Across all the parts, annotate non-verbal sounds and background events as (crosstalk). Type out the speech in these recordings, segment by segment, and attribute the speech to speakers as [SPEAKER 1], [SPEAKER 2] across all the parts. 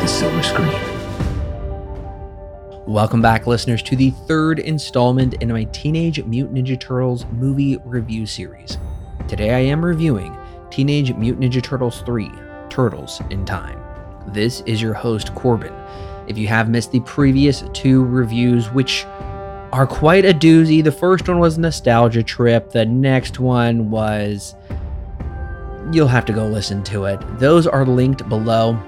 [SPEAKER 1] the silver screen.
[SPEAKER 2] Welcome back, listeners, to the third installment in my Teenage Mutant Ninja Turtles movie review series. Today I am reviewing Teenage Mutant Ninja Turtles 3 Turtles in Time. This is your host, Corbin. If you have missed the previous two reviews, which are quite a doozy, the first one was Nostalgia Trip, the next one was you'll have to go listen to it. Those are linked below.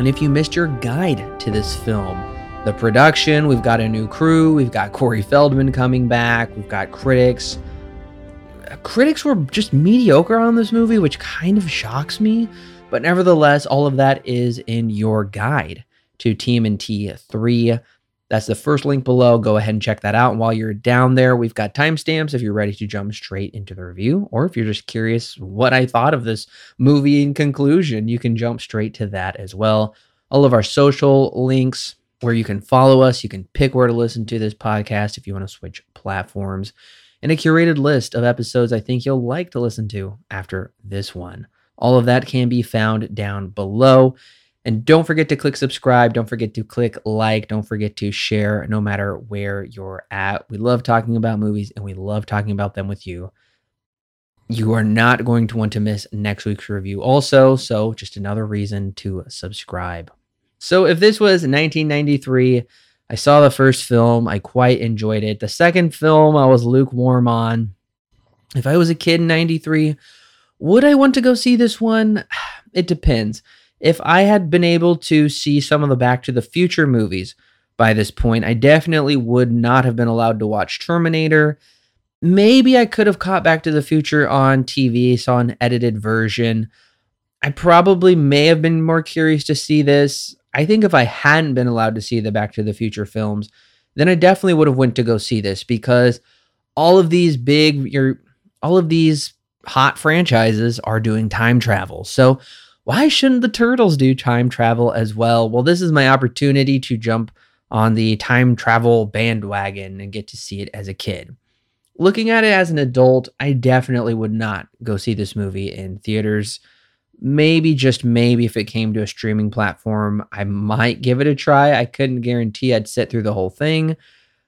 [SPEAKER 2] And if you missed your guide to this film, the production, we've got a new crew, we've got Corey Feldman coming back, we've got critics. Critics were just mediocre on this movie, which kind of shocks me. But nevertheless, all of that is in your guide to TMNT 3. That's the first link below. Go ahead and check that out. And while you're down there, we've got timestamps if you're ready to jump straight into the review, or if you're just curious what I thought of this movie in conclusion, you can jump straight to that as well. All of our social links where you can follow us, you can pick where to listen to this podcast if you want to switch platforms, and a curated list of episodes I think you'll like to listen to after this one. All of that can be found down below. And don't forget to click subscribe. Don't forget to click like. Don't forget to share no matter where you're at. We love talking about movies and we love talking about them with you. You are not going to want to miss next week's review, also. So, just another reason to subscribe. So, if this was 1993, I saw the first film. I quite enjoyed it. The second film, I was lukewarm on. If I was a kid in 93, would I want to go see this one? (sighs) It depends if I had been able to see some of the Back to the Future movies by this point, I definitely would not have been allowed to watch Terminator. Maybe I could have caught Back to the Future on TV, saw an edited version. I probably may have been more curious to see this. I think if I hadn't been allowed to see the Back to the Future films, then I definitely would have went to go see this because all of these big your all of these hot franchises are doing time travel. So why shouldn't the turtles do time travel as well? Well, this is my opportunity to jump on the time travel bandwagon and get to see it as a kid. Looking at it as an adult, I definitely would not go see this movie in theaters. Maybe, just maybe, if it came to a streaming platform, I might give it a try. I couldn't guarantee I'd sit through the whole thing,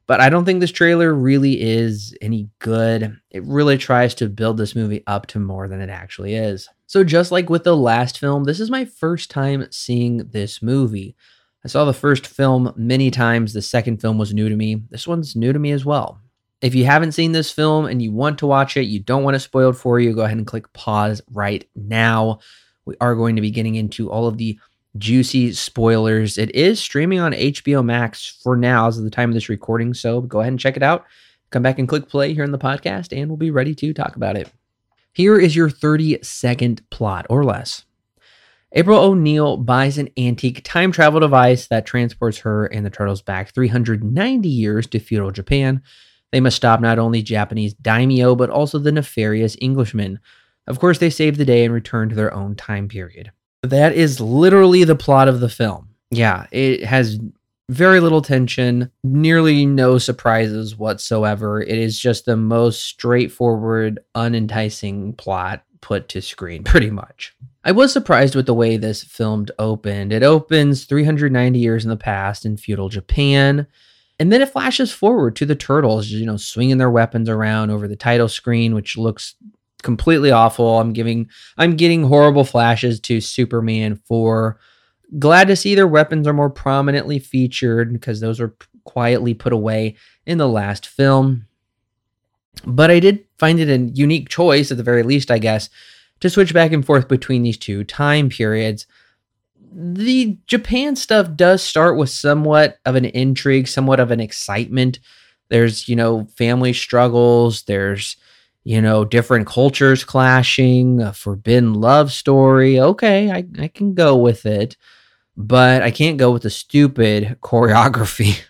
[SPEAKER 2] but I don't think this trailer really is any good. It really tries to build this movie up to more than it actually is. So, just like with the last film, this is my first time seeing this movie. I saw the first film many times. The second film was new to me. This one's new to me as well. If you haven't seen this film and you want to watch it, you don't want it spoiled for you, go ahead and click pause right now. We are going to be getting into all of the juicy spoilers. It is streaming on HBO Max for now as of the time of this recording, so go ahead and check it out. Come back and click play here in the podcast, and we'll be ready to talk about it. Here is your 30 second plot or less. April O'Neil buys an antique time travel device that transports her and the turtles back 390 years to feudal Japan. They must stop not only Japanese daimyo, but also the nefarious Englishmen. Of course, they save the day and return to their own time period. That is literally the plot of the film. Yeah, it has very little tension, nearly no surprises whatsoever. It is just the most straightforward, unenticing plot put to screen, (laughs) pretty much. I was surprised with the way this film opened. It opens 390 years in the past in feudal Japan, and then it flashes forward to the turtles, you know, swinging their weapons around over the title screen, which looks completely awful. I'm giving, I'm getting horrible flashes to Superman 4 Glad to see their weapons are more prominently featured because those were quietly put away in the last film. But I did find it a unique choice, at the very least, I guess, to switch back and forth between these two time periods. The Japan stuff does start with somewhat of an intrigue, somewhat of an excitement. There's, you know, family struggles, there's, you know, different cultures clashing, a forbidden love story. Okay, I, I can go with it. But I can't go with the stupid (laughs) choreography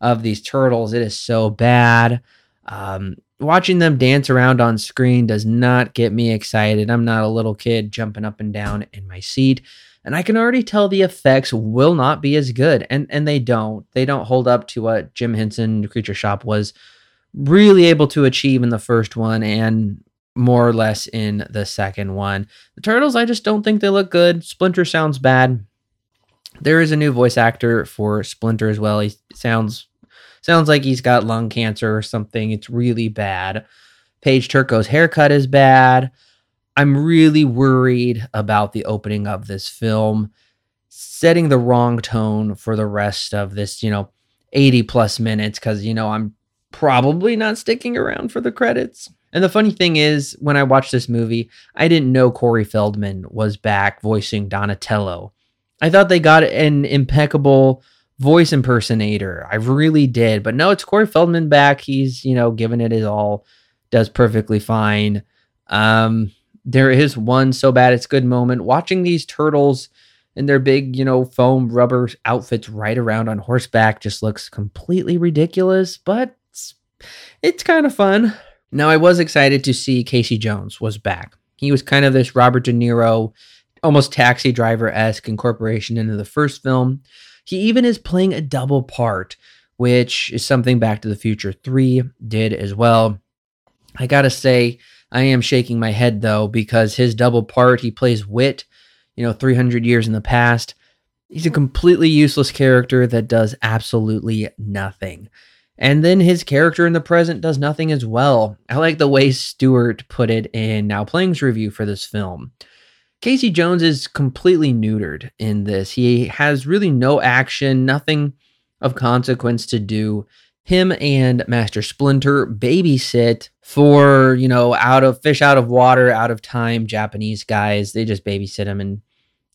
[SPEAKER 2] of these turtles. It is so bad. Um, watching them dance around on screen does not get me excited. I'm not a little kid jumping up and down in my seat. And I can already tell the effects will not be as good. And and they don't. They don't hold up to what Jim Henson Creature Shop was really able to achieve in the first one and more or less in the second one. The Turtles, I just don't think they look good. Splinter sounds bad. There is a new voice actor for Splinter as well. He sounds sounds like he's got lung cancer or something. It's really bad. Paige Turco's haircut is bad. I'm really worried about the opening of this film setting the wrong tone for the rest of this, you know, 80 plus minutes cuz you know, I'm probably not sticking around for the credits. And the funny thing is, when I watched this movie, I didn't know Corey Feldman was back voicing Donatello. I thought they got an impeccable voice impersonator. I really did. But no, it's Corey Feldman back. He's, you know, giving it his all, does perfectly fine. Um, there is one so bad it's good moment. Watching these turtles in their big, you know, foam rubber outfits ride around on horseback just looks completely ridiculous, but it's, it's kind of fun. Now, I was excited to see Casey Jones was back. He was kind of this Robert De Niro, almost taxi driver esque incorporation into the first film. He even is playing a double part, which is something Back to the Future 3 did as well. I gotta say, I am shaking my head though, because his double part, he plays Whit, you know, 300 years in the past. He's a completely useless character that does absolutely nothing. And then his character in the present does nothing as well. I like the way Stuart put it in Now Playing's review for this film. Casey Jones is completely neutered in this. He has really no action, nothing of consequence to do. Him and Master Splinter babysit for, you know, out of fish out of water, out of time Japanese guys. They just babysit him and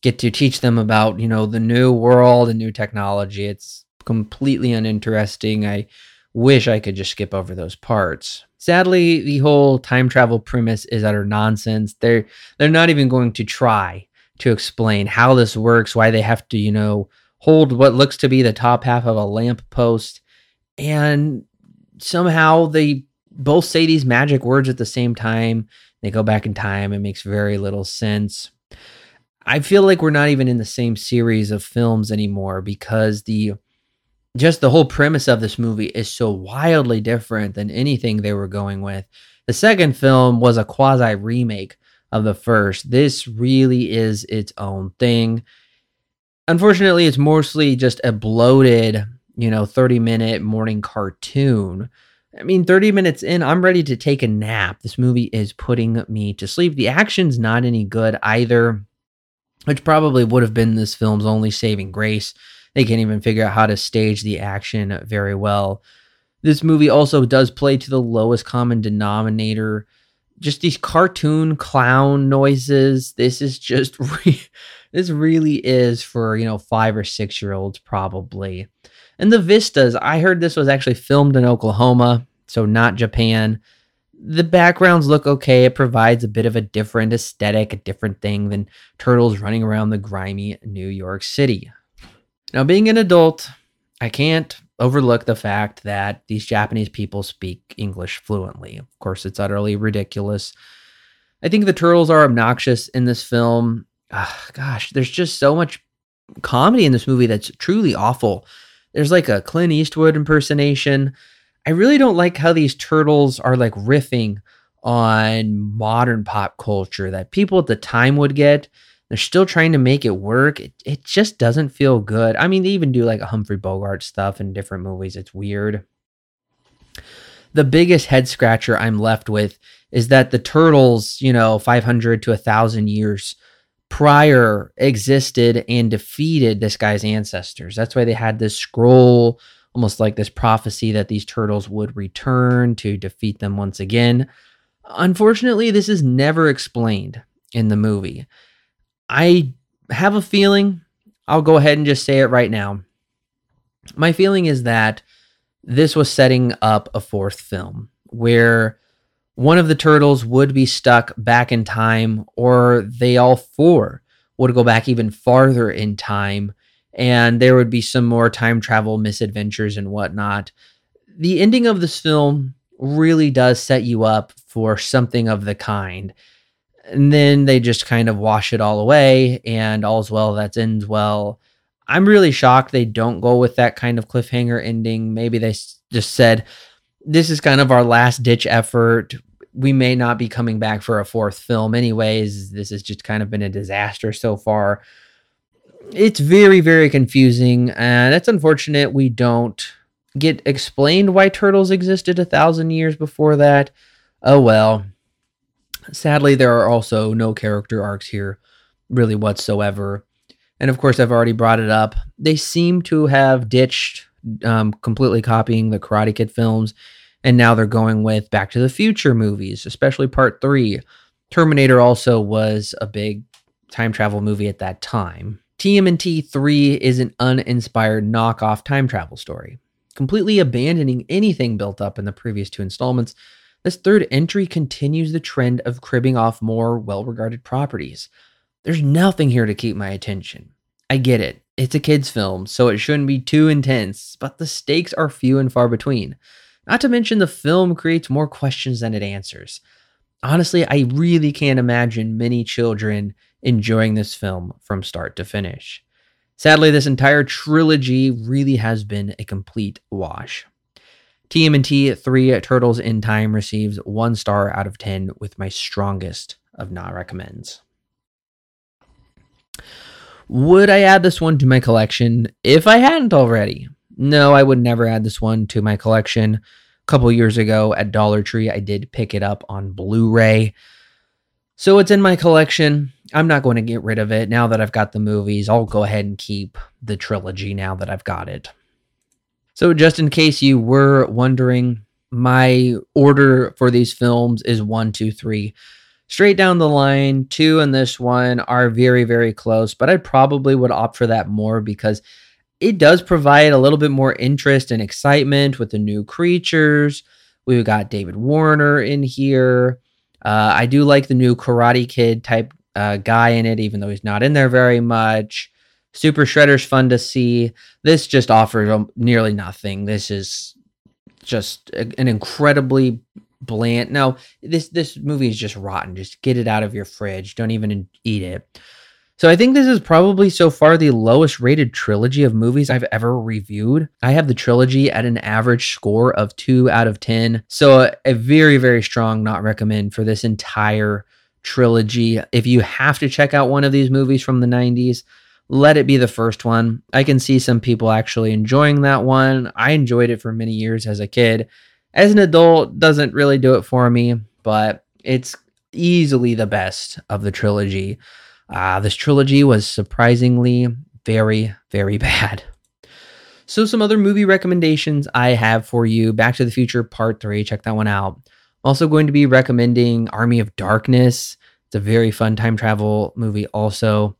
[SPEAKER 2] get to teach them about, you know, the new world and new technology. It's completely uninteresting. I wish I could just skip over those parts. Sadly, the whole time travel premise is utter nonsense. They're they're not even going to try to explain how this works, why they have to, you know, hold what looks to be the top half of a lamp post and somehow they both say these magic words at the same time. They go back in time. It makes very little sense. I feel like we're not even in the same series of films anymore because the just the whole premise of this movie is so wildly different than anything they were going with. The second film was a quasi remake of the first. This really is its own thing. Unfortunately, it's mostly just a bloated, you know, 30 minute morning cartoon. I mean, 30 minutes in, I'm ready to take a nap. This movie is putting me to sleep. The action's not any good either, which probably would have been this film's only saving grace they can't even figure out how to stage the action very well. This movie also does play to the lowest common denominator. Just these cartoon clown noises. This is just (laughs) re- this really is for, you know, 5 or 6 year olds probably. And the vistas, I heard this was actually filmed in Oklahoma, so not Japan. The backgrounds look okay. It provides a bit of a different aesthetic, a different thing than turtles running around the grimy New York City. Now, being an adult, I can't overlook the fact that these Japanese people speak English fluently. Of course, it's utterly ridiculous. I think the turtles are obnoxious in this film. Ugh, gosh, there's just so much comedy in this movie that's truly awful. There's like a Clint Eastwood impersonation. I really don't like how these turtles are like riffing on modern pop culture that people at the time would get. They're still trying to make it work. It, it just doesn't feel good. I mean, they even do like a Humphrey Bogart stuff in different movies. It's weird. The biggest head scratcher I'm left with is that the turtles, you know, 500 to 1,000 years prior existed and defeated this guy's ancestors. That's why they had this scroll, almost like this prophecy that these turtles would return to defeat them once again. Unfortunately, this is never explained in the movie. I have a feeling, I'll go ahead and just say it right now. My feeling is that this was setting up a fourth film where one of the turtles would be stuck back in time, or they all four would go back even farther in time and there would be some more time travel misadventures and whatnot. The ending of this film really does set you up for something of the kind. And then they just kind of wash it all away, and all's well that ends well. I'm really shocked they don't go with that kind of cliffhanger ending. Maybe they just said, This is kind of our last ditch effort. We may not be coming back for a fourth film, anyways. This has just kind of been a disaster so far it's very very confusing and it's unfortunate we don't get explained why turtles existed a thousand years before that oh well sadly there are also no character arcs here really whatsoever. And of course i've already brought it up. They seem to have ditched um, completely copying the karate kid films and now they're going with back to the future movies especially part three. Terminator also was a big time travel movie at that time. TMNT 3 is an uninspired knockoff time travel story. Completely abandoning anything built up in the previous two installments, this third entry continues the trend of cribbing off more well regarded properties. There's nothing here to keep my attention. I get it, it's a kid's film, so it shouldn't be too intense, but the stakes are few and far between. Not to mention, the film creates more questions than it answers. Honestly, I really can't imagine many children enjoying this film from start to finish. Sadly, this entire trilogy really has been a complete wash. TMNT 3 Turtles in Time receives 1 star out of 10 with my strongest of not recommends. Would I add this one to my collection if I hadn't already? No, I would never add this one to my collection. A couple years ago at Dollar Tree, I did pick it up on Blu ray. So it's in my collection. I'm not going to get rid of it now that I've got the movies. I'll go ahead and keep the trilogy now that I've got it. So, just in case you were wondering, my order for these films is one, two, three. Straight down the line, two and this one are very, very close, but I probably would opt for that more because it does provide a little bit more interest and excitement with the new creatures. We've got David Warner in here. Uh, I do like the new Karate Kid type uh, guy in it, even though he's not in there very much. Super Shredder's fun to see. This just offers um, nearly nothing. This is just an incredibly bland. No, this this movie is just rotten. Just get it out of your fridge. Don't even eat it. So I think this is probably so far the lowest rated trilogy of movies I've ever reviewed. I have the trilogy at an average score of 2 out of 10. So a, a very very strong not recommend for this entire trilogy. If you have to check out one of these movies from the 90s, let it be the first one. I can see some people actually enjoying that one. I enjoyed it for many years as a kid. As an adult, doesn't really do it for me, but it's easily the best of the trilogy. Uh, this trilogy was surprisingly very, very (laughs) bad. So, some other movie recommendations I have for you Back to the Future Part 3. Check that one out. Also, going to be recommending Army of Darkness. It's a very fun time travel movie, also.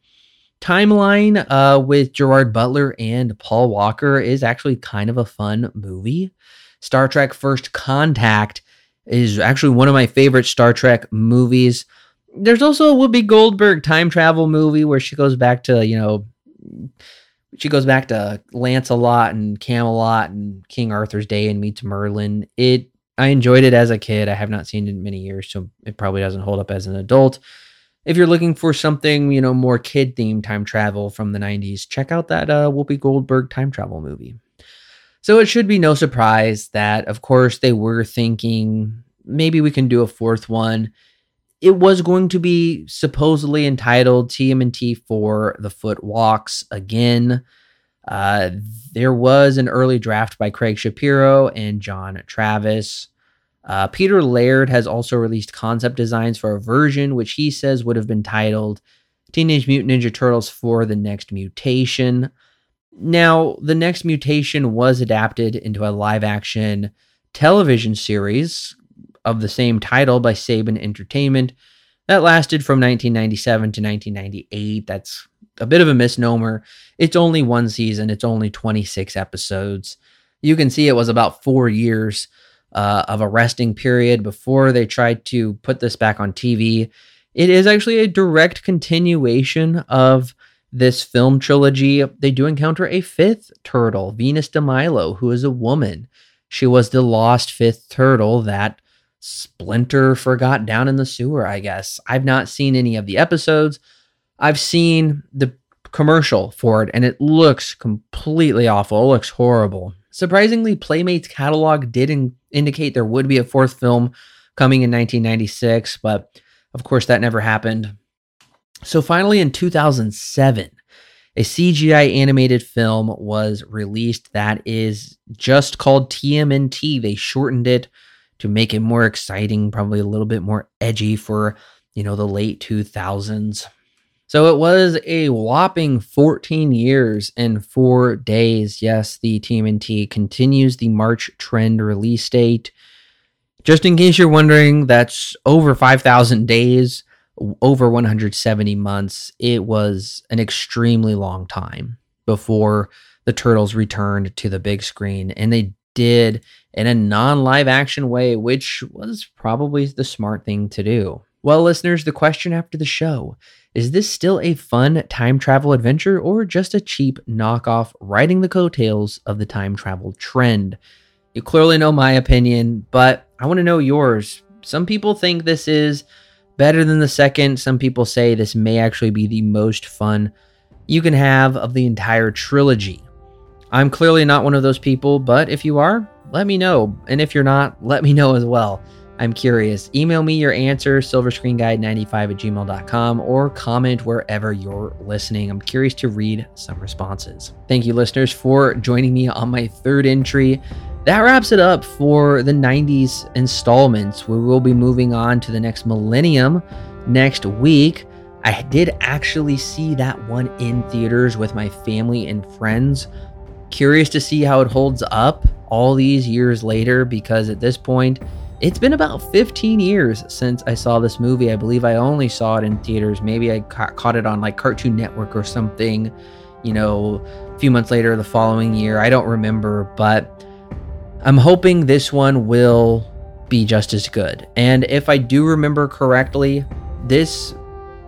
[SPEAKER 2] Timeline uh, with Gerard Butler and Paul Walker is actually kind of a fun movie. Star Trek First Contact is actually one of my favorite Star Trek movies there's also a Whoopi Goldberg time travel movie where she goes back to, you know, she goes back to Lancelot and Camelot and King Arthur's Day and meets Merlin. It I enjoyed it as a kid. I have not seen it in many years, so it probably doesn't hold up as an adult. If you're looking for something, you know, more kid themed time travel from the 90s, check out that uh, Whoopi Goldberg time travel movie. So it should be no surprise that, of course, they were thinking maybe we can do a fourth one it was going to be supposedly entitled TMNT for the Foot Walks again. Uh, there was an early draft by Craig Shapiro and John Travis. Uh, Peter Laird has also released concept designs for a version which he says would have been titled Teenage Mutant Ninja Turtles for the Next Mutation. Now, the next mutation was adapted into a live action television series of the same title by Saban Entertainment. That lasted from 1997 to 1998. That's a bit of a misnomer. It's only one season, it's only 26 episodes. You can see it was about four years uh, of a resting period before they tried to put this back on TV. It is actually a direct continuation of this film trilogy, they do encounter a fifth turtle, Venus de Milo, who is a woman. She was the lost fifth turtle that Splinter forgot down in the sewer, I guess. I've not seen any of the episodes. I've seen the commercial for it and it looks completely awful. It looks horrible. Surprisingly, Playmate's catalog did in- indicate there would be a fourth film coming in 1996, but of course that never happened. So finally, in 2007, a CGI animated film was released that is just called TMNT. They shortened it to make it more exciting, probably a little bit more edgy for, you know, the late 2000s. So it was a whopping 14 years and four days. Yes, the TMNT continues the March trend release date. Just in case you're wondering, that's over 5,000 days over 170 months, it was an extremely long time before the Turtles returned to the big screen. And they did in a non live action way, which was probably the smart thing to do. Well, listeners, the question after the show is this still a fun time travel adventure or just a cheap knockoff riding the coattails of the time travel trend? You clearly know my opinion, but I want to know yours. Some people think this is better than the second. Some people say this may actually be the most fun you can have of the entire trilogy. I'm clearly not one of those people, but if you are, let me know. And if you're not, let me know as well. I'm curious. Email me your answer, silverscreenguide95 at gmail.com, or comment wherever you're listening. I'm curious to read some responses. Thank you, listeners, for joining me on my third entry that wraps it up for the 90s installments. We will be moving on to the next millennium next week. I did actually see that one in theaters with my family and friends. Curious to see how it holds up all these years later because at this point, it's been about 15 years since I saw this movie. I believe I only saw it in theaters. Maybe I ca- caught it on like Cartoon Network or something, you know, a few months later the following year. I don't remember, but I'm hoping this one will be just as good. And if I do remember correctly, this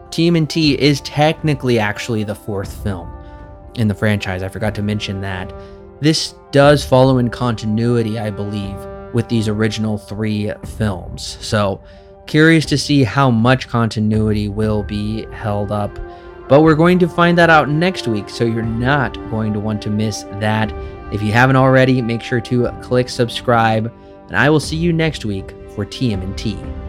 [SPEAKER 2] TMNT is technically actually the fourth film in the franchise. I forgot to mention that. This does follow in continuity, I believe, with these original three films. So, curious to see how much continuity will be held up. But we're going to find that out next week, so you're not going to want to miss that. If you haven't already, make sure to click subscribe, and I will see you next week for TMNT.